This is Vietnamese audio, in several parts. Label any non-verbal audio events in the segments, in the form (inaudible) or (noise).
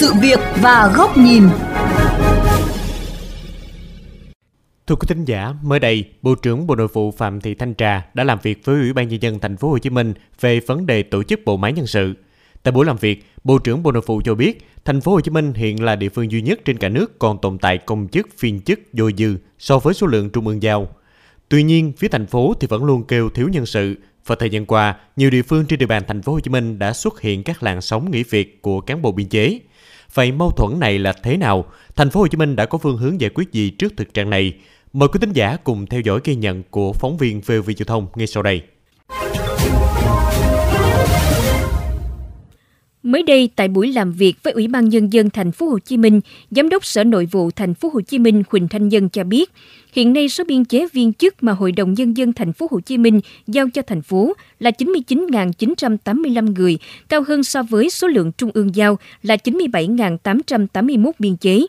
sự việc và góc nhìn. Thưa quý thính giả, mới đây, Bộ trưởng Bộ Nội vụ Phạm Thị Thanh Trà đã làm việc với Ủy ban nhân dân thành phố Hồ Chí Minh về vấn đề tổ chức bộ máy nhân sự. Tại buổi làm việc, Bộ trưởng Bộ Nội vụ cho biết, thành phố Hồ Chí Minh hiện là địa phương duy nhất trên cả nước còn tồn tại công chức viên chức dồi dư so với số lượng trung ương giao. Tuy nhiên, phía thành phố thì vẫn luôn kêu thiếu nhân sự và thời gian qua, nhiều địa phương trên địa bàn thành phố Hồ Chí Minh đã xuất hiện các làn sóng nghỉ việc của cán bộ biên chế. Vậy mâu thuẫn này là thế nào? Thành phố Hồ Chí Minh đã có phương hướng giải quyết gì trước thực trạng này? Mời quý tín giả cùng theo dõi ghi nhận của phóng viên VOV Giao thông ngay sau đây. Mới đây tại buổi làm việc với Ủy ban nhân dân thành phố Hồ Chí Minh, Giám đốc Sở Nội vụ thành phố Hồ Chí Minh Huỳnh Thanh Nhân cho biết, hiện nay số biên chế viên chức mà Hội đồng nhân dân thành phố Hồ Chí Minh giao cho thành phố là 99.985 người, cao hơn so với số lượng trung ương giao là 97.881 biên chế.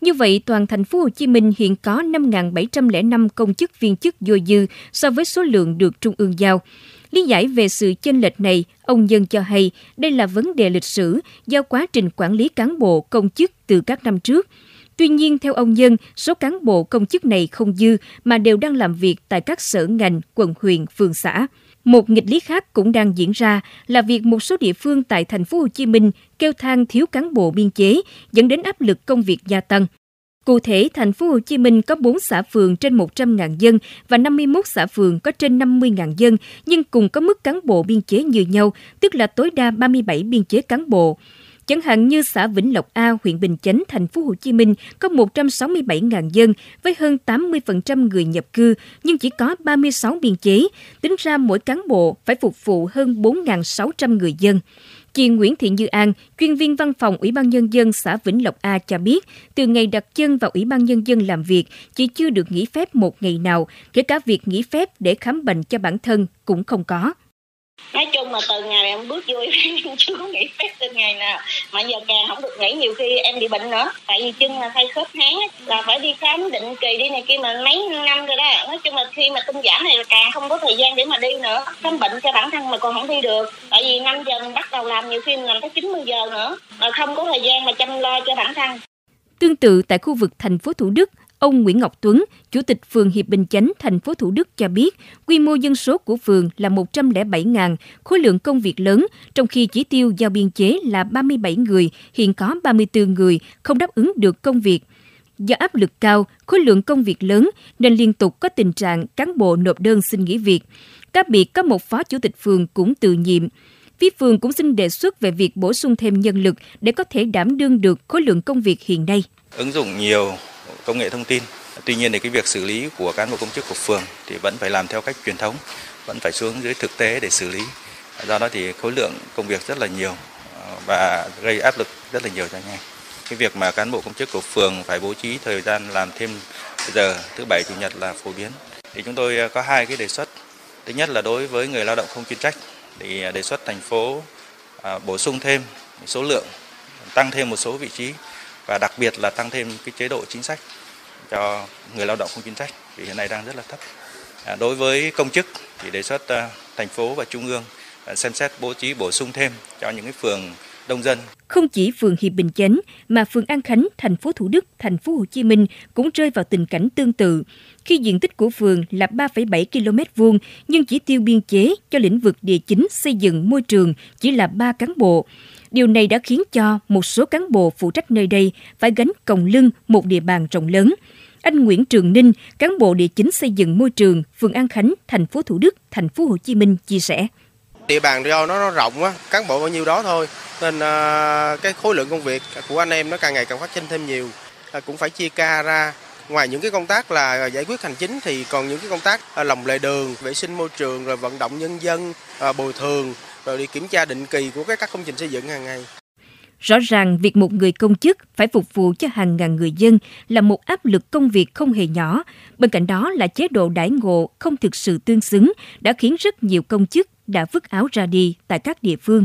Như vậy, toàn thành phố Hồ Chí Minh hiện có 5.705 công chức viên chức dôi dư so với số lượng được trung ương giao. Lý giải về sự chênh lệch này, ông Dân cho hay đây là vấn đề lịch sử do quá trình quản lý cán bộ công chức từ các năm trước. Tuy nhiên, theo ông Dân, số cán bộ công chức này không dư mà đều đang làm việc tại các sở ngành, quận huyện, phường xã. Một nghịch lý khác cũng đang diễn ra là việc một số địa phương tại thành phố Hồ Chí Minh kêu than thiếu cán bộ biên chế dẫn đến áp lực công việc gia tăng. Cụ thể, thành phố Hồ Chí Minh có 4 xã phường trên 100.000 dân và 51 xã phường có trên 50.000 dân, nhưng cùng có mức cán bộ biên chế như nhau, tức là tối đa 37 biên chế cán bộ. Chẳng hạn như xã Vĩnh Lộc A, huyện Bình Chánh, thành phố Hồ Chí Minh có 167.000 dân với hơn 80% người nhập cư nhưng chỉ có 36 biên chế, tính ra mỗi cán bộ phải phục vụ hơn 4.600 người dân. Chị Nguyễn Thị Như An, chuyên viên văn phòng Ủy ban Nhân dân xã Vĩnh Lộc A cho biết, từ ngày đặt chân vào Ủy ban Nhân dân làm việc, chị chưa được nghỉ phép một ngày nào, kể cả việc nghỉ phép để khám bệnh cho bản thân cũng không có nói chung mà từ ngày em bước vô (laughs) em chưa có nghỉ phép từ ngày nào. Mà giờ càng không được nghỉ nhiều khi em bị bệnh nữa. Tại vì chân là thay khớp háng là phải đi khám định kỳ đi này kia mà mấy năm rồi đó. Nói chung là khi mà tinh giảm này là càng không có thời gian để mà đi nữa. Khám bệnh cho bản thân mà còn không đi được. Tại vì năm giờ mình bắt đầu làm nhiều khi mình làm tới 90 giờ nữa. Mà không có thời gian mà chăm lo cho bản thân. Tương tự tại khu vực thành phố Thủ Đức, Ông Nguyễn Ngọc Tuấn, Chủ tịch phường Hiệp Bình Chánh, thành phố Thủ Đức cho biết, quy mô dân số của phường là 107.000, khối lượng công việc lớn, trong khi chỉ tiêu giao biên chế là 37 người, hiện có 34 người, không đáp ứng được công việc. Do áp lực cao, khối lượng công việc lớn nên liên tục có tình trạng cán bộ nộp đơn xin nghỉ việc. Các biệt có một phó chủ tịch phường cũng tự nhiệm. Phía phường cũng xin đề xuất về việc bổ sung thêm nhân lực để có thể đảm đương được khối lượng công việc hiện nay. Ứng dụng nhiều công nghệ thông tin. Tuy nhiên thì cái việc xử lý của cán bộ công chức của phường thì vẫn phải làm theo cách truyền thống, vẫn phải xuống dưới thực tế để xử lý. Do đó thì khối lượng công việc rất là nhiều ờ, và gây áp lực rất là nhiều cho anh em. Cái việc mà cán bộ công chức của phường phải bố trí thời gian làm thêm giờ thứ bảy chủ nhật là phổ biến. Thì chúng tôi ờ, có hai cái đề xuất. Thứ nhất là đối với người lao động không chuyên trách thì ờ, đề xuất thành phố bổ sung thêm số lượng tăng thêm một số vị trí và đặc biệt là tăng thêm cái chế độ chính sách cho người lao động không chính sách vì hiện nay đang rất là thấp. À, đối với công chức thì đề xuất à, thành phố và trung ương à, xem xét bố trí bổ sung thêm cho những cái phường đông dân. Không chỉ phường Hiệp Bình Chánh mà phường An Khánh, thành phố Thủ Đức, thành phố Hồ Chí Minh cũng rơi vào tình cảnh tương tự. Khi diện tích của phường là 3,7 km vuông nhưng chỉ tiêu biên chế cho lĩnh vực địa chính xây dựng môi trường chỉ là 3 cán bộ. Điều này đã khiến cho một số cán bộ phụ trách nơi đây phải gánh còng lưng một địa bàn rộng lớn. Anh Nguyễn Trường Ninh, cán bộ địa chính xây dựng môi trường, phường An Khánh, thành phố Thủ Đức, thành phố Hồ Chí Minh chia sẻ. Địa bàn do nó, nó rộng á, cán bộ bao nhiêu đó thôi, nên à, cái khối lượng công việc của anh em nó càng ngày càng phát sinh thêm nhiều, à, cũng phải chia ca ra. Ngoài những cái công tác là giải quyết hành chính thì còn những cái công tác à, lồng lòng lề đường, vệ sinh môi trường, rồi vận động nhân dân, bồi thường, rồi đi kiểm tra định kỳ của các công trình xây dựng hàng ngày. Rõ ràng việc một người công chức phải phục vụ cho hàng ngàn người dân là một áp lực công việc không hề nhỏ. Bên cạnh đó là chế độ đãi ngộ không thực sự tương xứng đã khiến rất nhiều công chức đã vứt áo ra đi tại các địa phương.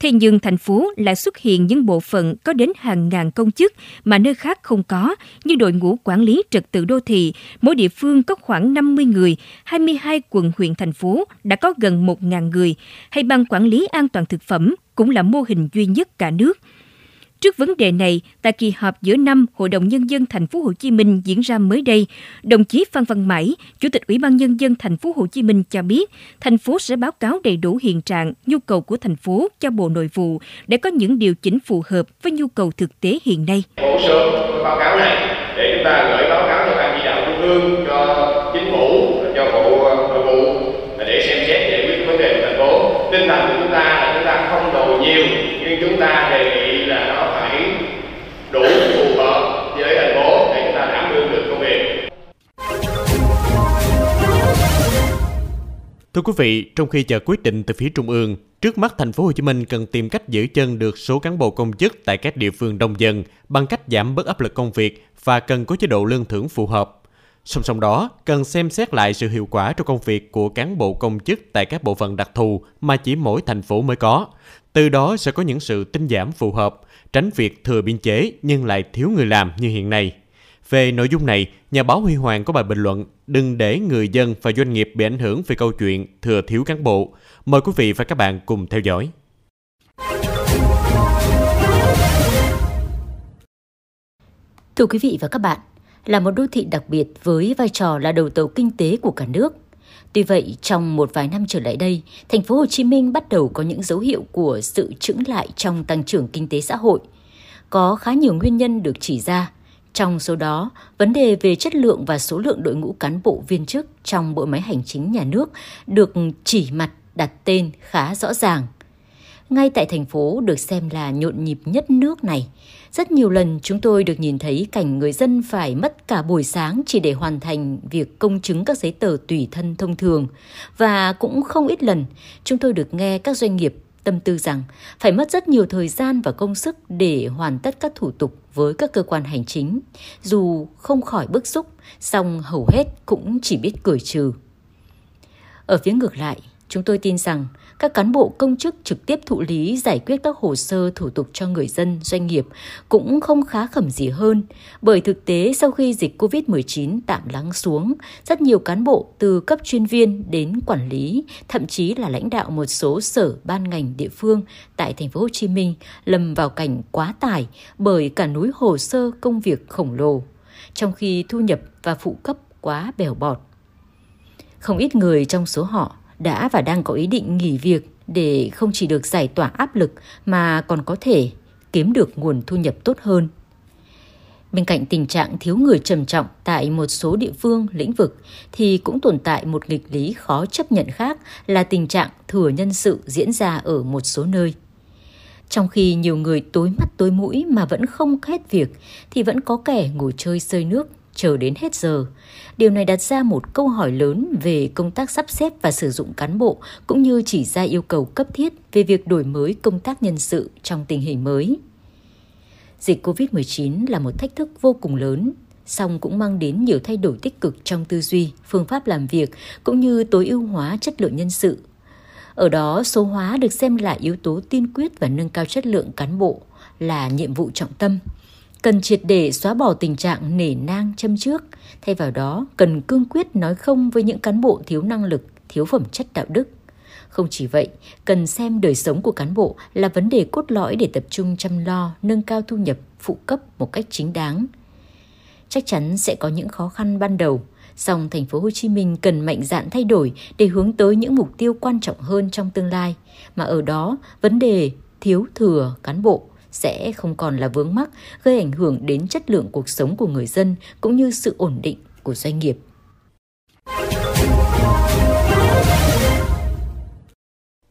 Thế nhưng thành phố lại xuất hiện những bộ phận có đến hàng ngàn công chức mà nơi khác không có, như đội ngũ quản lý trật tự đô thị. Mỗi địa phương có khoảng 50 người, 22 quận huyện thành phố đã có gần 1.000 người, hay ban quản lý an toàn thực phẩm cũng là mô hình duy nhất cả nước. Trước vấn đề này, tại kỳ họp giữa năm Hội đồng nhân dân thành phố Hồ Chí Minh diễn ra mới đây, đồng chí Phan Văn Mãi, Chủ tịch Ủy ban nhân dân thành phố Hồ Chí Minh cho biết, thành phố sẽ báo cáo đầy đủ hiện trạng, nhu cầu của thành phố cho Bộ Nội vụ để có những điều chỉnh phù hợp với nhu cầu thực tế hiện nay. hồ sơ báo cáo này để chúng ta gửi báo cáo cho ban chỉ đạo trung ương, Thưa quý vị, trong khi chờ quyết định từ phía trung ương, trước mắt thành phố Hồ Chí Minh cần tìm cách giữ chân được số cán bộ công chức tại các địa phương đông dân bằng cách giảm bớt áp lực công việc và cần có chế độ lương thưởng phù hợp. Song song đó, cần xem xét lại sự hiệu quả trong công việc của cán bộ công chức tại các bộ phận đặc thù mà chỉ mỗi thành phố mới có. Từ đó sẽ có những sự tinh giảm phù hợp, tránh việc thừa biên chế nhưng lại thiếu người làm như hiện nay. Về nội dung này, nhà báo Huy Hoàng có bài bình luận Đừng để người dân và doanh nghiệp bị ảnh hưởng về câu chuyện thừa thiếu cán bộ. Mời quý vị và các bạn cùng theo dõi. Thưa quý vị và các bạn, là một đô thị đặc biệt với vai trò là đầu tàu kinh tế của cả nước. Tuy vậy, trong một vài năm trở lại đây, thành phố Hồ Chí Minh bắt đầu có những dấu hiệu của sự chững lại trong tăng trưởng kinh tế xã hội. Có khá nhiều nguyên nhân được chỉ ra. Trong số đó, vấn đề về chất lượng và số lượng đội ngũ cán bộ viên chức trong bộ máy hành chính nhà nước được chỉ mặt đặt tên khá rõ ràng. Ngay tại thành phố được xem là nhộn nhịp nhất nước này, rất nhiều lần chúng tôi được nhìn thấy cảnh người dân phải mất cả buổi sáng chỉ để hoàn thành việc công chứng các giấy tờ tùy thân thông thường. Và cũng không ít lần chúng tôi được nghe các doanh nghiệp tâm tư rằng phải mất rất nhiều thời gian và công sức để hoàn tất các thủ tục với các cơ quan hành chính. Dù không khỏi bức xúc, song hầu hết cũng chỉ biết cười trừ. Ở phía ngược lại, chúng tôi tin rằng các cán bộ công chức trực tiếp thụ lý giải quyết các hồ sơ thủ tục cho người dân, doanh nghiệp cũng không khá khẩm gì hơn, bởi thực tế sau khi dịch COVID-19 tạm lắng xuống, rất nhiều cán bộ từ cấp chuyên viên đến quản lý, thậm chí là lãnh đạo một số sở ban ngành địa phương tại thành phố Hồ Chí Minh lầm vào cảnh quá tải bởi cả núi hồ sơ công việc khổng lồ, trong khi thu nhập và phụ cấp quá bèo bọt. Không ít người trong số họ đã và đang có ý định nghỉ việc để không chỉ được giải tỏa áp lực mà còn có thể kiếm được nguồn thu nhập tốt hơn. Bên cạnh tình trạng thiếu người trầm trọng tại một số địa phương, lĩnh vực thì cũng tồn tại một nghịch lý khó chấp nhận khác là tình trạng thừa nhân sự diễn ra ở một số nơi. Trong khi nhiều người tối mắt tối mũi mà vẫn không hết việc thì vẫn có kẻ ngồi chơi sơi nước chờ đến hết giờ. Điều này đặt ra một câu hỏi lớn về công tác sắp xếp và sử dụng cán bộ, cũng như chỉ ra yêu cầu cấp thiết về việc đổi mới công tác nhân sự trong tình hình mới. Dịch COVID-19 là một thách thức vô cùng lớn, song cũng mang đến nhiều thay đổi tích cực trong tư duy, phương pháp làm việc, cũng như tối ưu hóa chất lượng nhân sự. Ở đó, số hóa được xem là yếu tố tiên quyết và nâng cao chất lượng cán bộ, là nhiệm vụ trọng tâm – cần triệt để xóa bỏ tình trạng nể nang châm trước, thay vào đó cần cương quyết nói không với những cán bộ thiếu năng lực, thiếu phẩm chất đạo đức. Không chỉ vậy, cần xem đời sống của cán bộ là vấn đề cốt lõi để tập trung chăm lo, nâng cao thu nhập, phụ cấp một cách chính đáng. Chắc chắn sẽ có những khó khăn ban đầu, song thành phố Hồ Chí Minh cần mạnh dạn thay đổi để hướng tới những mục tiêu quan trọng hơn trong tương lai, mà ở đó vấn đề thiếu thừa cán bộ sẽ không còn là vướng mắc gây ảnh hưởng đến chất lượng cuộc sống của người dân cũng như sự ổn định của doanh nghiệp.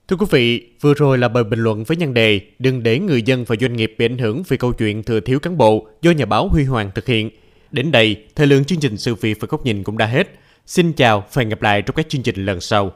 Thưa quý vị, vừa rồi là bài bình luận với nhan đề Đừng để người dân và doanh nghiệp bị ảnh hưởng vì câu chuyện thừa thiếu cán bộ do nhà báo Huy Hoàng thực hiện. Đến đây, thời lượng chương trình Sự việc và góc nhìn cũng đã hết. Xin chào và hẹn gặp lại trong các chương trình lần sau.